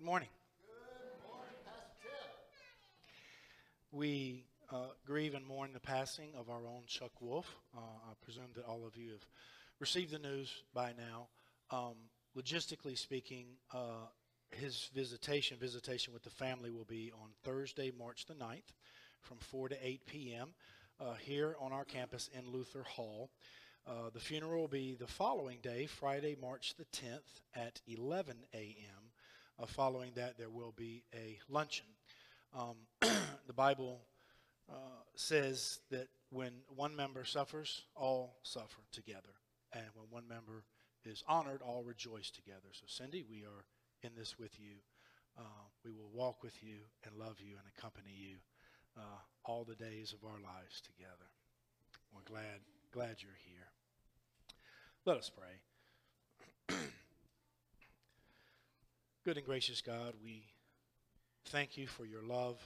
Good morning. We uh, grieve and mourn the passing of our own Chuck Wolf. Uh, I presume that all of you have received the news by now. Um, logistically speaking, uh, his visitation, visitation with the family, will be on Thursday, March the 9th, from 4 to 8 p.m. Uh, here on our campus in Luther Hall. Uh, the funeral will be the following day, Friday, March the 10th, at 11 a.m. Uh, following that, there will be a luncheon. Um, the Bible uh, says that when one member suffers, all suffer together. And when one member is honored, all rejoice together. So, Cindy, we are in this with you. Uh, we will walk with you and love you and accompany you uh, all the days of our lives together. We're glad, glad you're here. Let us pray. Good and gracious God, we thank you for your love.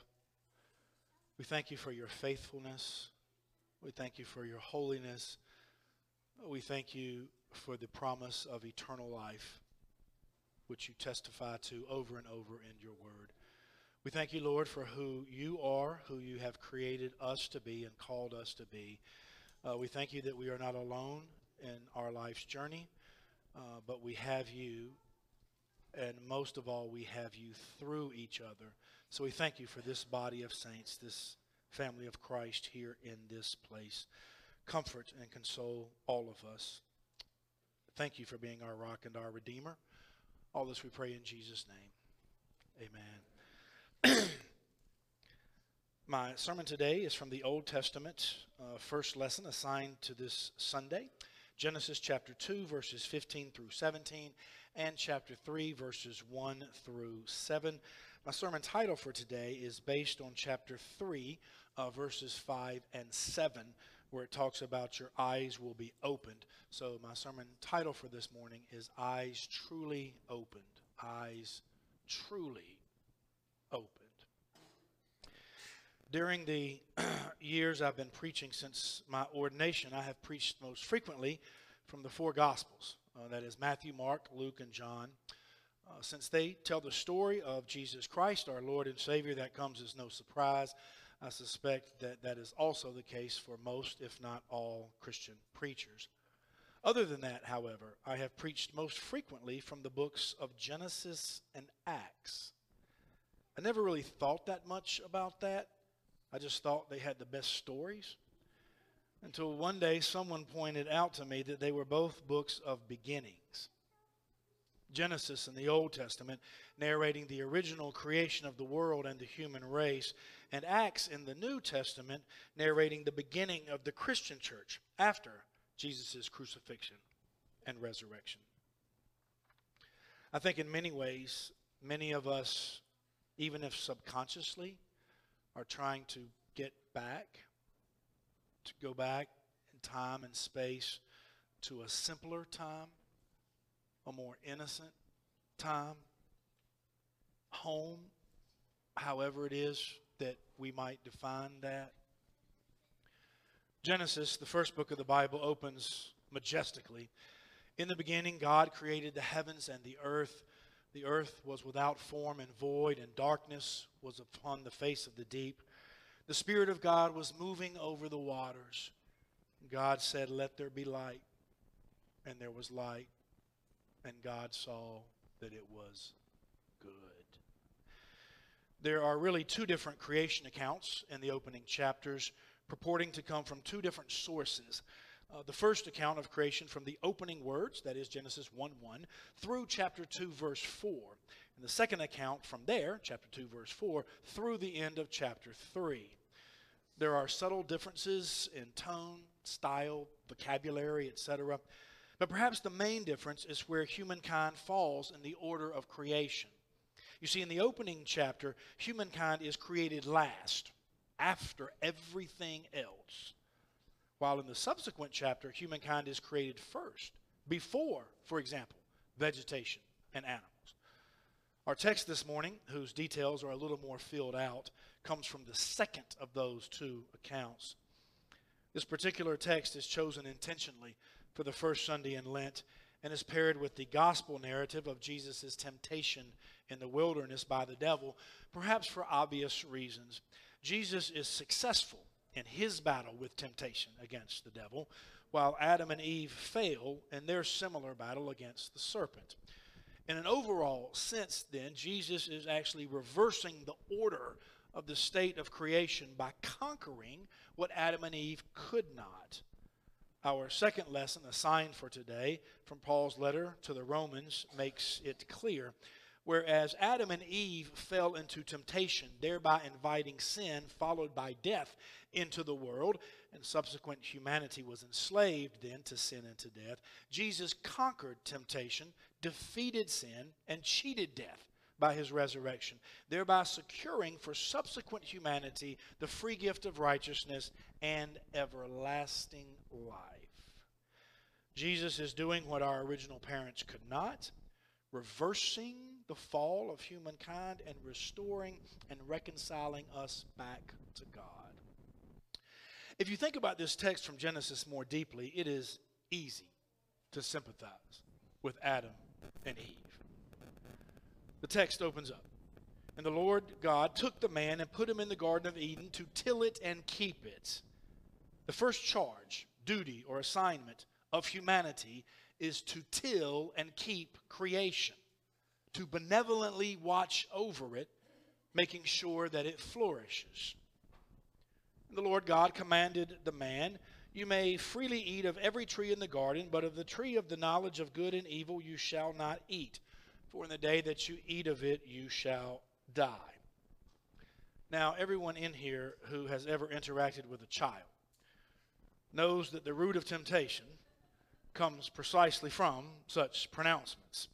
We thank you for your faithfulness. We thank you for your holiness. We thank you for the promise of eternal life, which you testify to over and over in your word. We thank you, Lord, for who you are, who you have created us to be and called us to be. Uh, we thank you that we are not alone in our life's journey, uh, but we have you and most of all, we have you through each other. So we thank you for this body of saints, this family of Christ here in this place. Comfort and console all of us. Thank you for being our rock and our redeemer. All this we pray in Jesus' name. Amen. My sermon today is from the Old Testament, uh, first lesson assigned to this Sunday. Genesis chapter 2, verses 15 through 17, and chapter 3, verses 1 through 7. My sermon title for today is based on chapter 3, uh, verses 5 and 7, where it talks about your eyes will be opened. So, my sermon title for this morning is Eyes Truly Opened. Eyes Truly Opened. During the years I've been preaching since my ordination, I have preached most frequently from the four Gospels uh, that is, Matthew, Mark, Luke, and John. Uh, since they tell the story of Jesus Christ, our Lord and Savior, that comes as no surprise. I suspect that that is also the case for most, if not all, Christian preachers. Other than that, however, I have preached most frequently from the books of Genesis and Acts. I never really thought that much about that. I just thought they had the best stories until one day someone pointed out to me that they were both books of beginnings. Genesis in the Old Testament, narrating the original creation of the world and the human race, and Acts in the New Testament, narrating the beginning of the Christian church after Jesus' crucifixion and resurrection. I think in many ways, many of us, even if subconsciously, are trying to get back to go back in time and space to a simpler time, a more innocent time, home, however it is that we might define that. Genesis, the first book of the Bible, opens majestically. In the beginning, God created the heavens and the earth. The earth was without form and void, and darkness was upon the face of the deep the Spirit of God was moving over the waters. God said, Let there be light. And there was light. And God saw that it was good. There are really two different creation accounts in the opening chapters, purporting to come from two different sources. Uh, the first account of creation from the opening words, that is Genesis 1 1, through chapter 2, verse 4. And the second account from there, chapter 2, verse 4, through the end of chapter 3. There are subtle differences in tone, style, vocabulary, etc. But perhaps the main difference is where humankind falls in the order of creation. You see, in the opening chapter, humankind is created last, after everything else. While in the subsequent chapter, humankind is created first, before, for example, vegetation and animals. Our text this morning, whose details are a little more filled out, comes from the second of those two accounts. This particular text is chosen intentionally for the first Sunday in Lent, and is paired with the gospel narrative of Jesus' temptation in the wilderness by the devil, perhaps for obvious reasons. Jesus is successful in his battle with temptation against the devil, while Adam and Eve fail in their similar battle against the serpent. In an overall sense, then, Jesus is actually reversing the order of the state of creation by conquering what Adam and Eve could not. Our second lesson assigned for today from Paul's letter to the Romans makes it clear. Whereas Adam and Eve fell into temptation, thereby inviting sin, followed by death, into the world, and subsequent humanity was enslaved then to sin and to death, Jesus conquered temptation, defeated sin, and cheated death by his resurrection, thereby securing for subsequent humanity the free gift of righteousness and everlasting life. Jesus is doing what our original parents could not, reversing the fall of humankind and restoring and reconciling us back to God. If you think about this text from Genesis more deeply, it is easy to sympathize with Adam and Eve. The text opens up. And the Lord God took the man and put him in the Garden of Eden to till it and keep it. The first charge, duty, or assignment of humanity is to till and keep creation to benevolently watch over it, making sure that it flourishes. The Lord God commanded the man, You may freely eat of every tree in the garden, but of the tree of the knowledge of good and evil you shall not eat, for in the day that you eat of it you shall die. Now, everyone in here who has ever interacted with a child knows that the root of temptation comes precisely from such pronouncements.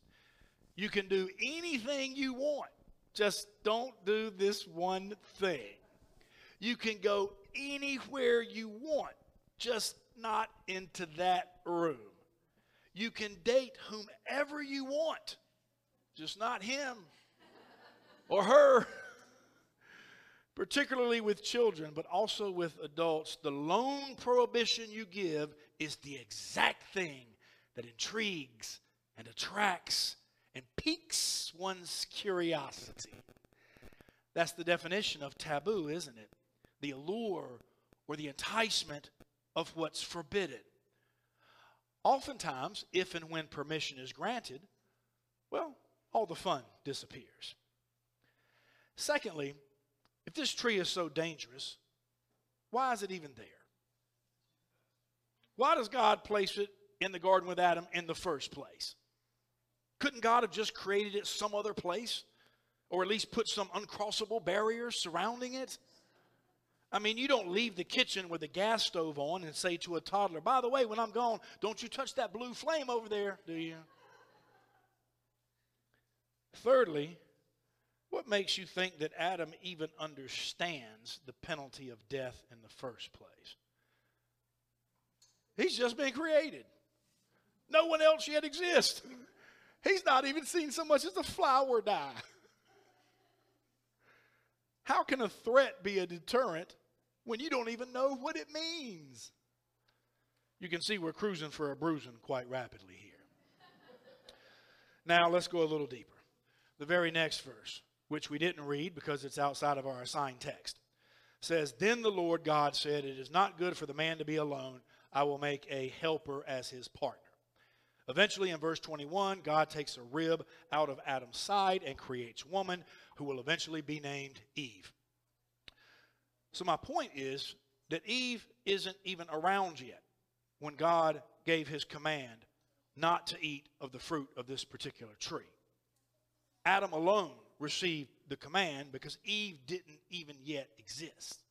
You can do anything you want, just don't do this one thing. You can go anywhere you want, just not into that room. You can date whomever you want, just not him or her. Particularly with children, but also with adults, the lone prohibition you give is the exact thing that intrigues and attracts and piques one's curiosity. That's the definition of taboo, isn't it? The allure or the enticement of what's forbidden. Oftentimes, if and when permission is granted, well, all the fun disappears. Secondly, if this tree is so dangerous, why is it even there? Why does God place it in the garden with Adam in the first place? Couldn't God have just created it some other place? Or at least put some uncrossable barriers surrounding it? I mean, you don't leave the kitchen with a gas stove on and say to a toddler, by the way, when I'm gone, don't you touch that blue flame over there, do you? Thirdly, what makes you think that Adam even understands the penalty of death in the first place? He's just been created. No one else yet exists. He's not even seen so much as a flower die. How can a threat be a deterrent when you don't even know what it means? You can see we're cruising for a bruising quite rapidly here. now let's go a little deeper. The very next verse, which we didn't read because it's outside of our assigned text, says, Then the Lord God said, It is not good for the man to be alone. I will make a helper as his partner. Eventually, in verse 21, God takes a rib out of Adam's side and creates woman who will eventually be named Eve. So, my point is that Eve isn't even around yet when God gave his command not to eat of the fruit of this particular tree. Adam alone received the command because Eve didn't even yet exist.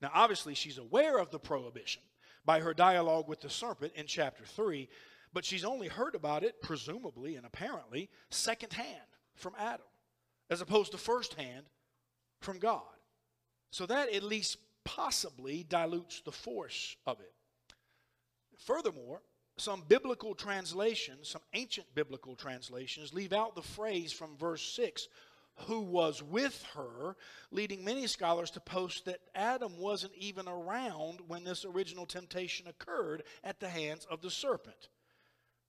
Now, obviously, she's aware of the prohibition by her dialogue with the serpent in chapter 3, but she's only heard about it, presumably and apparently, secondhand from Adam, as opposed to firsthand from God. So that at least possibly dilutes the force of it. Furthermore, some biblical translations, some ancient biblical translations, leave out the phrase from verse 6 who was with her, leading many scholars to post that Adam wasn't even around when this original temptation occurred at the hands of the serpent.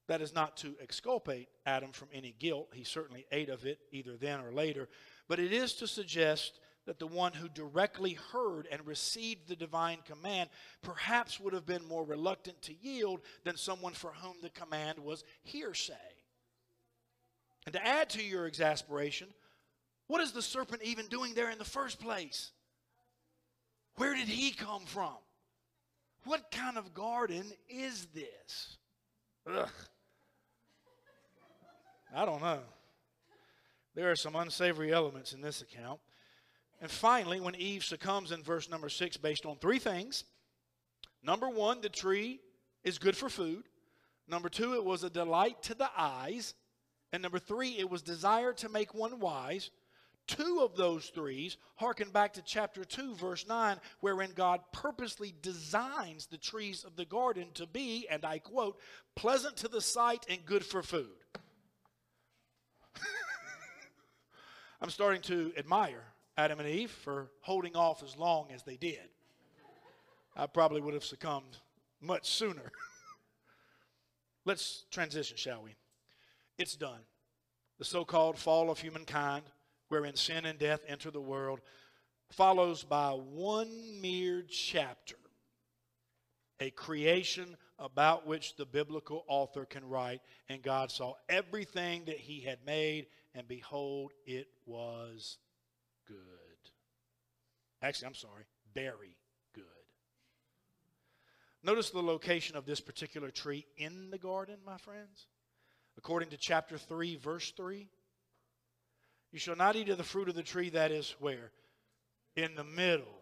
That is not to exculpate Adam from any guilt. He certainly ate of it either then or later. But it is to suggest that the one who directly heard and received the divine command perhaps would have been more reluctant to yield than someone for whom the command was hearsay. And to add to your exasperation, what is the serpent even doing there in the first place? Where did he come from? What kind of garden is this? Ugh. I don't know. There are some unsavory elements in this account. And finally, when Eve succumbs in verse number six, based on three things number one, the tree is good for food. Number two, it was a delight to the eyes. And number three, it was desire to make one wise. Two of those threes harken back to chapter 2, verse 9, wherein God purposely designs the trees of the garden to be, and I quote, pleasant to the sight and good for food. I'm starting to admire Adam and Eve for holding off as long as they did. I probably would have succumbed much sooner. Let's transition, shall we? It's done. The so called fall of humankind wherein sin and death enter the world, follows by one mere chapter, a creation about which the biblical author can write. And God saw everything that he had made, and behold, it was good. Actually, I'm sorry, very good. Notice the location of this particular tree in the garden, my friends. According to chapter 3, verse 3, you shall not eat of the fruit of the tree that is where? In the middle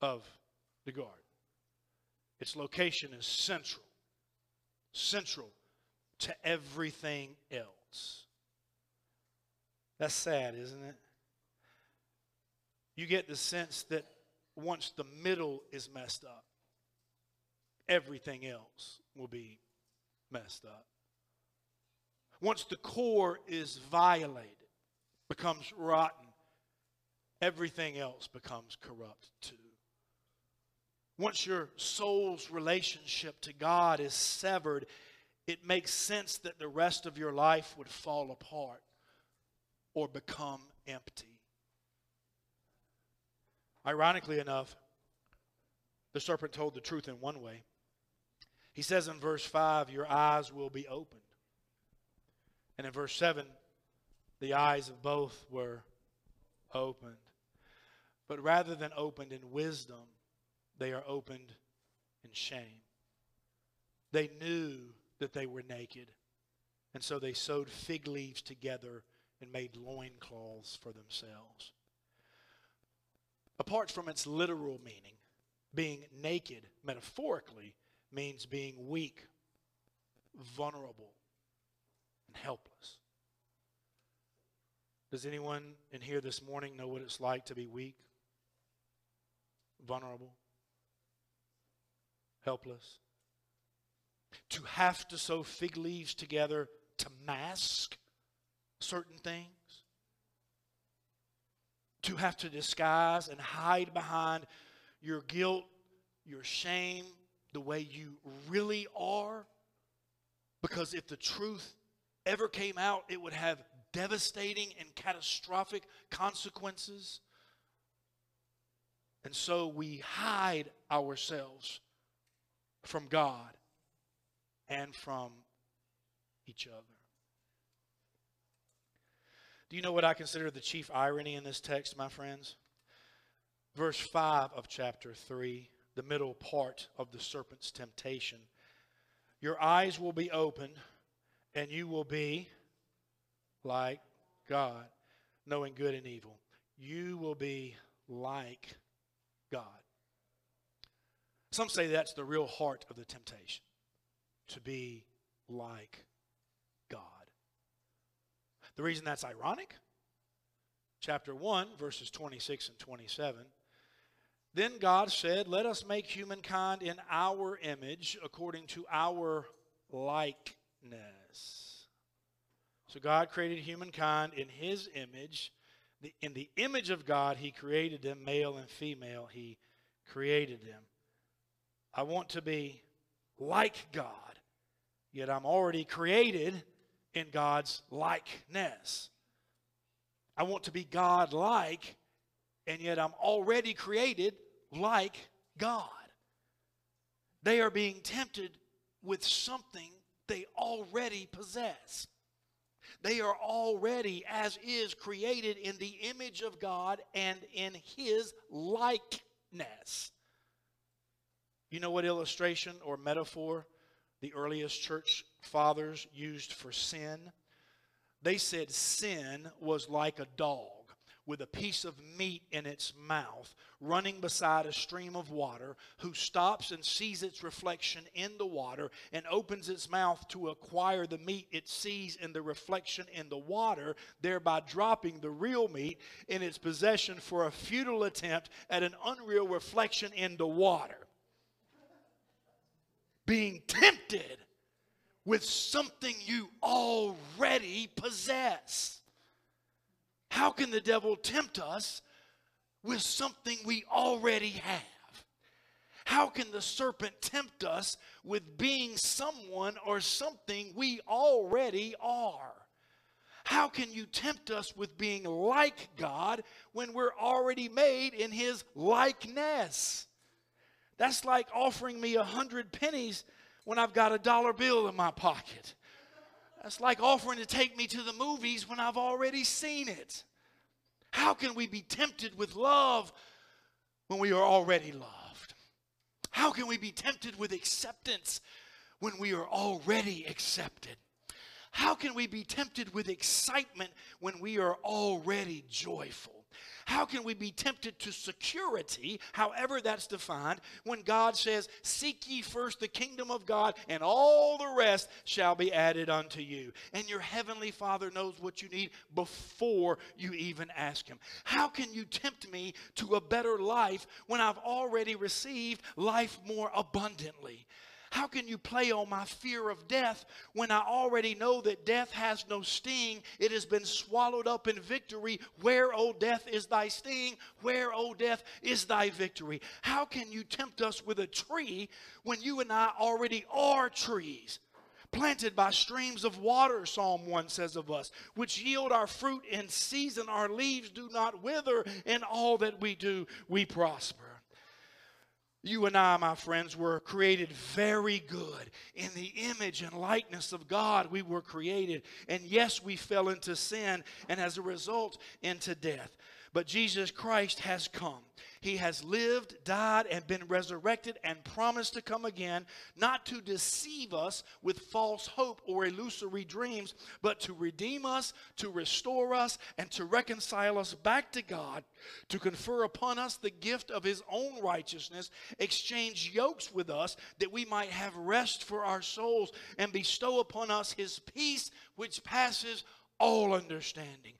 of the garden. Its location is central. Central to everything else. That's sad, isn't it? You get the sense that once the middle is messed up, everything else will be messed up. Once the core is violated, becomes rotten, everything else becomes corrupt too. Once your soul's relationship to God is severed, it makes sense that the rest of your life would fall apart or become empty. Ironically enough, the serpent told the truth in one way. He says in verse 5, Your eyes will be opened. And in verse 7, the eyes of both were opened. But rather than opened in wisdom, they are opened in shame. They knew that they were naked, and so they sewed fig leaves together and made loincloths for themselves. Apart from its literal meaning, being naked metaphorically means being weak, vulnerable, and helpless. Does anyone in here this morning know what it's like to be weak, vulnerable, helpless? To have to sew fig leaves together to mask certain things? To have to disguise and hide behind your guilt, your shame, the way you really are? Because if the truth ever came out, it would have devastating and catastrophic consequences. And so we hide ourselves from God and from each other. Do you know what I consider the chief irony in this text, my friends? Verse 5 of chapter 3, the middle part of the serpent's temptation. Your eyes will be opened, and you will be like God, knowing good and evil. You will be like God. Some say that's the real heart of the temptation to be like God. The reason that's ironic, chapter 1, verses 26 and 27. Then God said, Let us make humankind in our image according to our likeness. So God created humankind in his image. In the image of God, he created them, male and female, he created them. I want to be like God, yet I'm already created in God's likeness. I want to be God like, and yet I'm already created like God. They are being tempted with something they already possess. They are already, as is, created in the image of God and in His likeness. You know what illustration or metaphor the earliest church fathers used for sin? They said sin was like a dog with a piece of meat in its mouth, running beside a stream of water, who stops and sees its reflection in the water and opens its mouth to acquire the meat it sees in the reflection in the water, thereby dropping the real meat in its possession for a futile attempt at an unreal reflection in the water. Being tempted with something you already possess. How can the devil tempt us with something we already have? How can the serpent tempt us with being someone or something we already are? How can you tempt us with being like God when we're already made in his likeness? That's like offering me a hundred pennies when I've got a dollar bill in my pocket. That's like offering to take me to the movies when I've already seen it. How can we be tempted with love when we are already loved? How can we be tempted with acceptance when we are already accepted? How can we be tempted with excitement when we are already joyful? How can we be tempted to security, however that's defined, when God says, Seek ye first the kingdom of God, and all the rest shall be added unto you? And your heavenly Father knows what you need before you even ask Him. How can you tempt me to a better life when I've already received life more abundantly? How can you play on my fear of death when I already know that death has no sting? It has been swallowed up in victory. Where, O death, is thy sting? Where, O death, is thy victory? How can you tempt us with a tree when you and I already are trees? planted by streams of water, Psalm 1 says of us, which yield our fruit in season. Our leaves do not wither, in all that we do, we prosper. You and I, my friends, were created very good. In the image and likeness of God, we were created. And yes, we fell into sin, and as a result, into death. But Jesus Christ has come. He has lived, died, and been resurrected and promised to come again, not to deceive us with false hope or illusory dreams, but to redeem us, to restore us, and to reconcile us back to God, to confer upon us the gift of His own righteousness, exchange yokes with us that we might have rest for our souls, and bestow upon us His peace, which passes all understanding.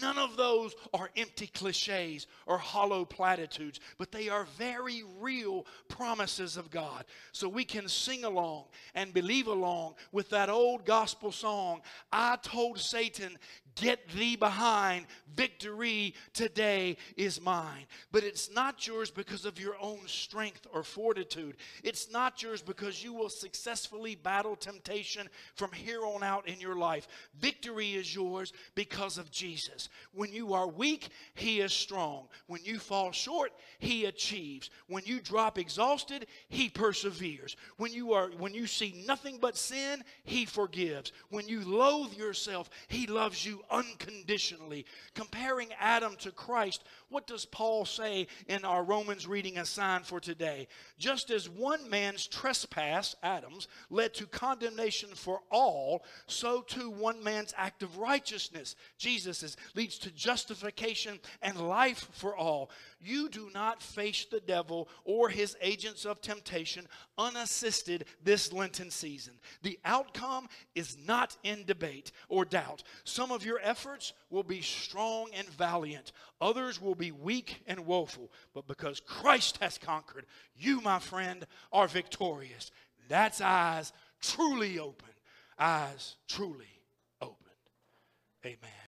None of those are empty cliches or hollow platitudes, but they are very real promises of God. So we can sing along and believe along with that old gospel song I told Satan, Get thee behind. Victory today is mine. But it's not yours because of your own strength or fortitude. It's not yours because you will successfully battle temptation from here on out in your life. Victory is yours because of Jesus. When you are weak, He is strong. When you fall short, He achieves. When you drop exhausted, He perseveres. When you are when you see nothing but sin, He forgives. When you loathe yourself, He loves you unconditionally. Comparing Adam to Christ, what does Paul say in our Romans reading assigned for today? Just as one man's trespass, Adam's, led to condemnation for all, so too one man's act of righteousness, Jesus's, leads to justification and life for all. You do not face the devil or his agents of temptation unassisted this Lenten season. The outcome is not in debate or doubt. Some of your efforts will be strong and valiant, others will be weak and woeful. But because Christ has conquered, you, my friend, are victorious. That's eyes truly open. Eyes truly opened. Amen.